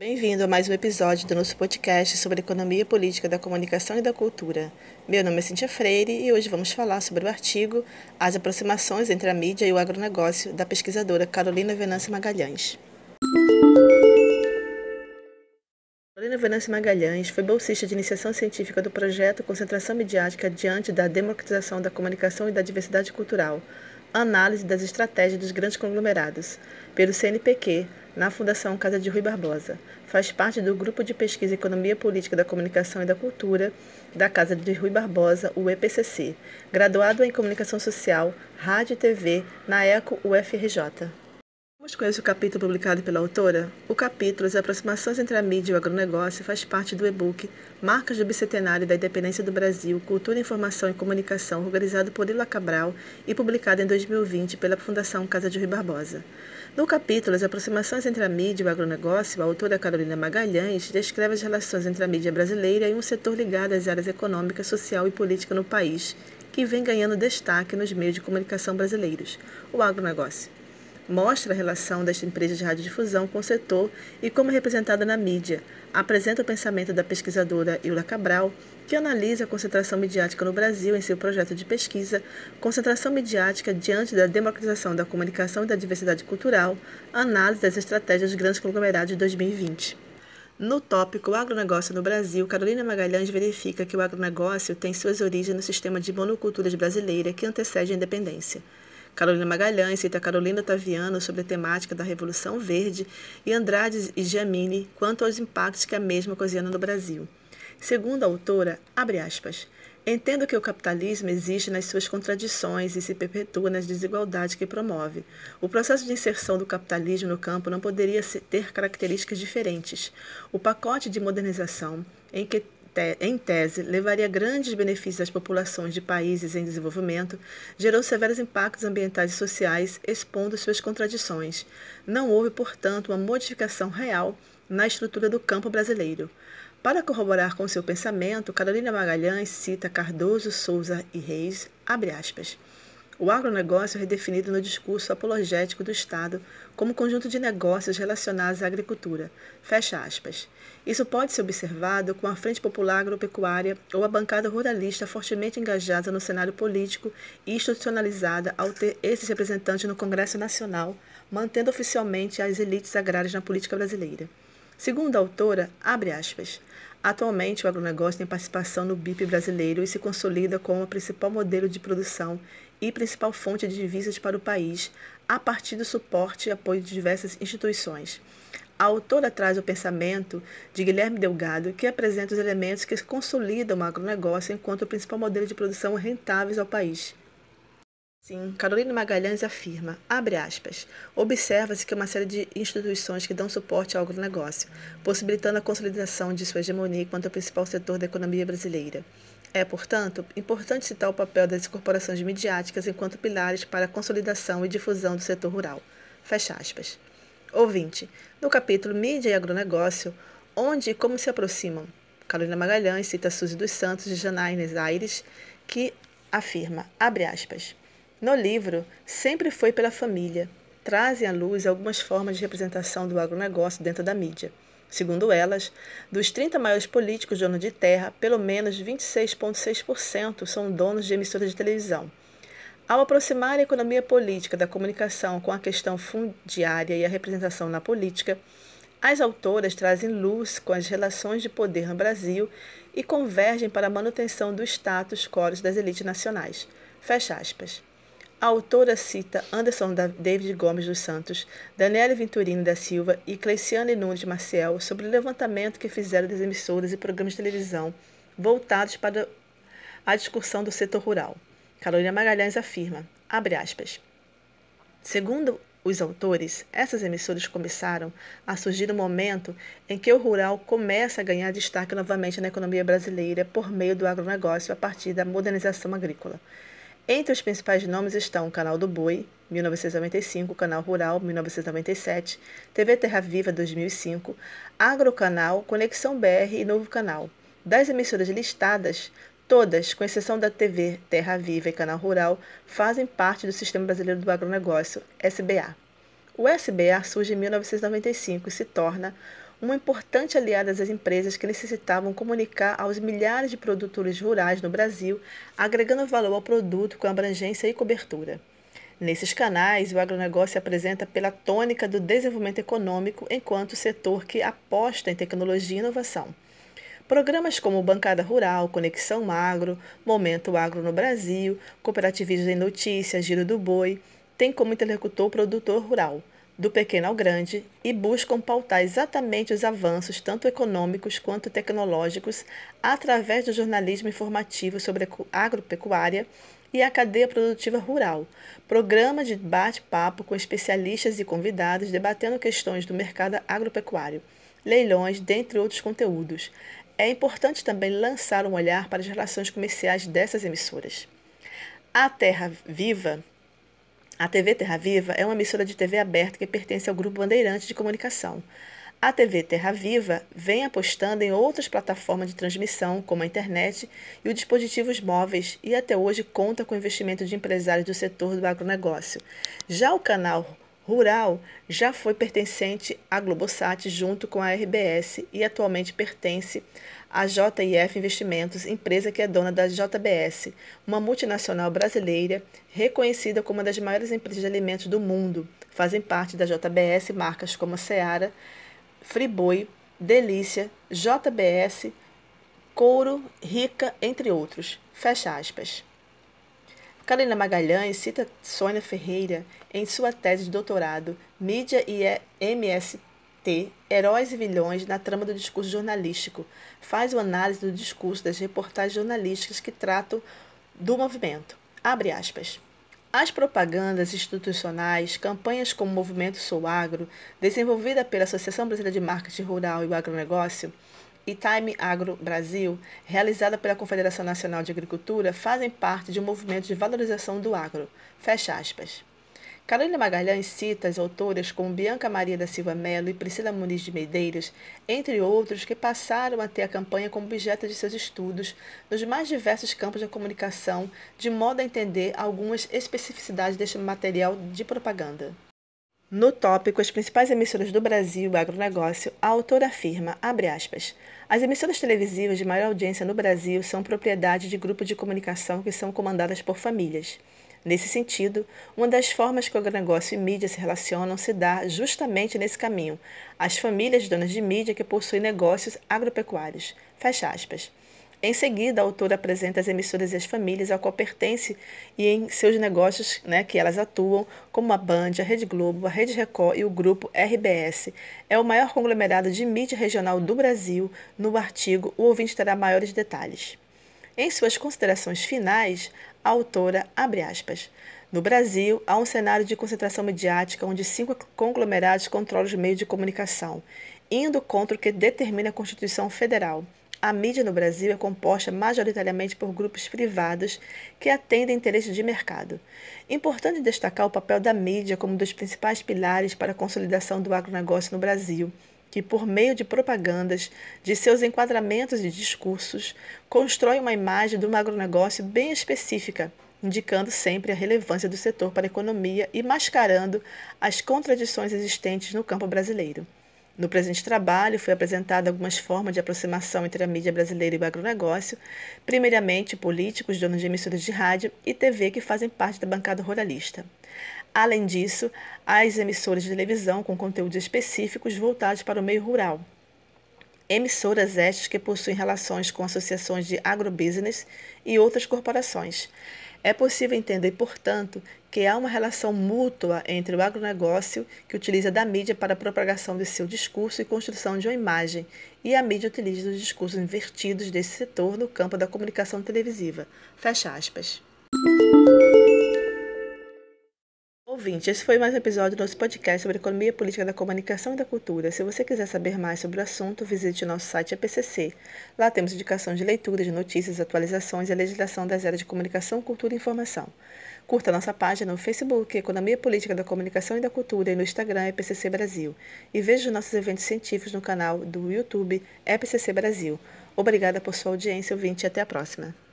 Bem-vindo a mais um episódio do nosso podcast sobre economia política da comunicação e da cultura. Meu nome é Cintia Freire e hoje vamos falar sobre o artigo As aproximações entre a mídia e o agronegócio da pesquisadora Carolina Venâncio Magalhães. Carolina Venâncio Magalhães foi bolsista de iniciação científica do projeto Concentração Midiática diante da democratização da comunicação e da diversidade cultural, análise das estratégias dos grandes conglomerados, pelo CNPq, na Fundação Casa de Rui Barbosa. Faz parte do Grupo de Pesquisa Economia Política da Comunicação e da Cultura da Casa de Rui Barbosa, o EPCC. Graduado em Comunicação Social, Rádio e TV na ECO UFRJ. Vamos conhecer o capítulo publicado pela autora? O capítulo As aproximações entre a mídia e o agronegócio faz parte do e-book Marcas do Bicentenário da Independência do Brasil, Cultura, Informação e Comunicação, organizado por Ila Cabral e publicado em 2020 pela Fundação Casa de Rui Barbosa. No capítulo As aproximações entre a mídia e o agronegócio, a autora Carolina Magalhães descreve as relações entre a mídia brasileira e um setor ligado às áreas econômica, social e política no país, que vem ganhando destaque nos meios de comunicação brasileiros, o agronegócio mostra a relação das empresas de radiodifusão com o setor e como é representada na mídia. Apresenta o pensamento da pesquisadora Eula Cabral, que analisa a concentração midiática no Brasil em seu projeto de pesquisa Concentração Midiática diante da democratização da comunicação e da diversidade cultural, análise das estratégias dos grandes conglomerados de 2020. No tópico Agronegócio no Brasil, Carolina Magalhães verifica que o agronegócio tem suas origens no sistema de monoculturas brasileira que antecede a independência. Carolina Magalhães cita Carolina Taviano sobre a temática da Revolução Verde e Andrade e Giamini quanto aos impactos que a mesma ocasiona no Brasil. Segundo a autora, abre aspas, Entendo que o capitalismo existe nas suas contradições e se perpetua nas desigualdades que promove. O processo de inserção do capitalismo no campo não poderia ter características diferentes. O pacote de modernização, em que em tese, levaria grandes benefícios às populações de países em desenvolvimento, gerou severos impactos ambientais e sociais, expondo suas contradições. Não houve, portanto, uma modificação real na estrutura do campo brasileiro. Para corroborar com seu pensamento, Carolina Magalhães cita Cardoso, Souza e Reis, abre aspas, o agronegócio é redefinido no discurso apologético do Estado como conjunto de negócios relacionados à agricultura. Fecha aspas. Isso pode ser observado com a Frente Popular Agropecuária ou a bancada ruralista fortemente engajada no cenário político e institucionalizada ao ter esses representantes no Congresso Nacional, mantendo oficialmente as elites agrárias na política brasileira. Segundo a autora, abre aspas, Atualmente, o agronegócio tem participação no BIP brasileiro e se consolida como o principal modelo de produção e principal fonte de divisas para o país, a partir do suporte e apoio de diversas instituições. A autora traz o pensamento de Guilherme Delgado, que apresenta os elementos que consolidam o agronegócio enquanto o principal modelo de produção rentáveis ao país. Sim, Carolina Magalhães afirma, abre aspas, observa-se que uma série de instituições que dão suporte ao agronegócio, possibilitando a consolidação de sua hegemonia enquanto o principal setor da economia brasileira. É, portanto, importante citar o papel das corporações midiáticas enquanto pilares para a consolidação e difusão do setor rural. Fecha aspas. Ouvinte, no capítulo Mídia e Agronegócio, onde e como se aproximam, Carolina Magalhães cita Suzy dos Santos de Janaínes Aires, que afirma, abre aspas, no livro, sempre foi pela família. Trazem à luz algumas formas de representação do agronegócio dentro da mídia. Segundo elas, dos 30 maiores políticos donos de terra, pelo menos 26,6% são donos de emissoras de televisão. Ao aproximar a economia política da comunicação com a questão fundiária e a representação na política, as autoras trazem luz com as relações de poder no Brasil e convergem para a manutenção do status quo das elites nacionais. Fecha aspas. A autora cita Anderson David Gomes dos Santos, Daniele Venturini da Silva e Cleiciane Nunes Maciel sobre o levantamento que fizeram das emissoras e programas de televisão voltados para a discussão do setor rural. Carolina Magalhães afirma, abre aspas, Segundo os autores, essas emissoras começaram a surgir no momento em que o rural começa a ganhar destaque novamente na economia brasileira por meio do agronegócio a partir da modernização agrícola. Entre os principais nomes estão o Canal do Boi, 1995, Canal Rural, 1997, TV Terra Viva, 2005, Agrocanal, Conexão BR e Novo Canal. Das emissoras listadas, todas, com exceção da TV Terra Viva e Canal Rural, fazem parte do Sistema Brasileiro do Agronegócio, SBA. O SBA surge em 1995 e se torna uma importante aliada às empresas que necessitavam comunicar aos milhares de produtores rurais no Brasil, agregando valor ao produto com abrangência e cobertura. Nesses canais, o agronegócio se apresenta pela tônica do desenvolvimento econômico enquanto setor que aposta em tecnologia e inovação. Programas como Bancada Rural, Conexão Agro, Momento Agro no Brasil, Cooperativismo em Notícias, Giro do Boi, têm como interlocutor o produtor rural, do pequeno ao grande, e buscam pautar exatamente os avanços, tanto econômicos quanto tecnológicos, através do jornalismo informativo sobre agropecuária e a cadeia produtiva rural, programa de bate-papo com especialistas e convidados debatendo questões do mercado agropecuário, leilões, dentre outros conteúdos. É importante também lançar um olhar para as relações comerciais dessas emissoras. A Terra Viva, a TV Terra Viva é uma emissora de TV aberta que pertence ao Grupo Bandeirante de Comunicação. A TV Terra Viva vem apostando em outras plataformas de transmissão, como a internet e os dispositivos móveis, e até hoje conta com investimento de empresários do setor do agronegócio. Já o canal Rural já foi pertencente à Globosat junto com a RBS e atualmente pertence à JIF Investimentos, empresa que é dona da JBS, uma multinacional brasileira reconhecida como uma das maiores empresas de alimentos do mundo. Fazem parte da JBS marcas como a Seara, Friboi, Delícia, JBS, Couro, Rica, entre outros. Fecha aspas. Carolina Magalhães cita Sônia Ferreira em sua tese de doutorado Mídia e MST, Heróis e Vilões na trama do discurso jornalístico. Faz uma análise do discurso das reportagens jornalísticas que tratam do movimento. Abre aspas. As propagandas institucionais, campanhas como o Movimento Sou Agro, desenvolvida pela Associação Brasileira de Marketing Rural e o Agronegócio, e Time Agro Brasil, realizada pela Confederação Nacional de Agricultura, fazem parte de um movimento de valorização do agro. Fecha aspas. Carolina Magalhães cita as autoras como Bianca Maria da Silva Melo e Priscila Muniz de Medeiros, entre outros, que passaram a ter a campanha como objeto de seus estudos nos mais diversos campos da comunicação, de modo a entender algumas especificidades deste material de propaganda. No tópico As principais emissoras do Brasil e agronegócio, a autora afirma, aspas, as emissoras televisivas de maior audiência no Brasil são propriedade de grupos de comunicação que são comandadas por famílias. Nesse sentido, uma das formas que o agronegócio e mídia se relacionam se dá justamente nesse caminho, as famílias donas de mídia que possuem negócios agropecuários. Fecha aspas. Em seguida, a autora apresenta as emissoras e as famílias a qual pertence e em seus negócios né, que elas atuam, como a Band, a Rede Globo, a Rede Record e o grupo RBS. É o maior conglomerado de mídia regional do Brasil. No artigo, o ouvinte terá maiores detalhes. Em suas considerações finais, a autora abre aspas. No Brasil, há um cenário de concentração mediática onde cinco conglomerados controlam os meios de comunicação, indo contra o que determina a Constituição Federal. A mídia no Brasil é composta majoritariamente por grupos privados que atendem interesses de mercado. Importante destacar o papel da mídia como um dos principais pilares para a consolidação do agronegócio no Brasil que, por meio de propagandas, de seus enquadramentos e discursos, constrói uma imagem do agronegócio bem específica, indicando sempre a relevância do setor para a economia e mascarando as contradições existentes no campo brasileiro. No presente trabalho, foi apresentada algumas formas de aproximação entre a mídia brasileira e o agronegócio, primeiramente políticos, donos de emissoras de rádio e TV que fazem parte da bancada ruralista. Além disso, as emissoras de televisão com conteúdos específicos voltados para o meio rural. Emissoras estas que possuem relações com associações de agrobusiness e outras corporações. É possível entender, portanto, que há uma relação mútua entre o agronegócio, que utiliza da mídia para a propagação de seu discurso e construção de uma imagem, e a mídia utiliza os discursos invertidos desse setor no campo da comunicação televisiva. Fecha aspas. Ouvinte, esse foi mais um episódio do nosso podcast sobre economia política da comunicação e da cultura. Se você quiser saber mais sobre o assunto, visite o nosso site APCC. Lá temos indicações de leitura, de notícias, atualizações e a legislação das áreas de comunicação, cultura e informação. Curta nossa página no Facebook, Economia Política da Comunicação e da Cultura, e no Instagram, EPCC Brasil. E veja os nossos eventos científicos no canal do YouTube EPCC Brasil. Obrigada por sua audiência, ouvinte, e até a próxima.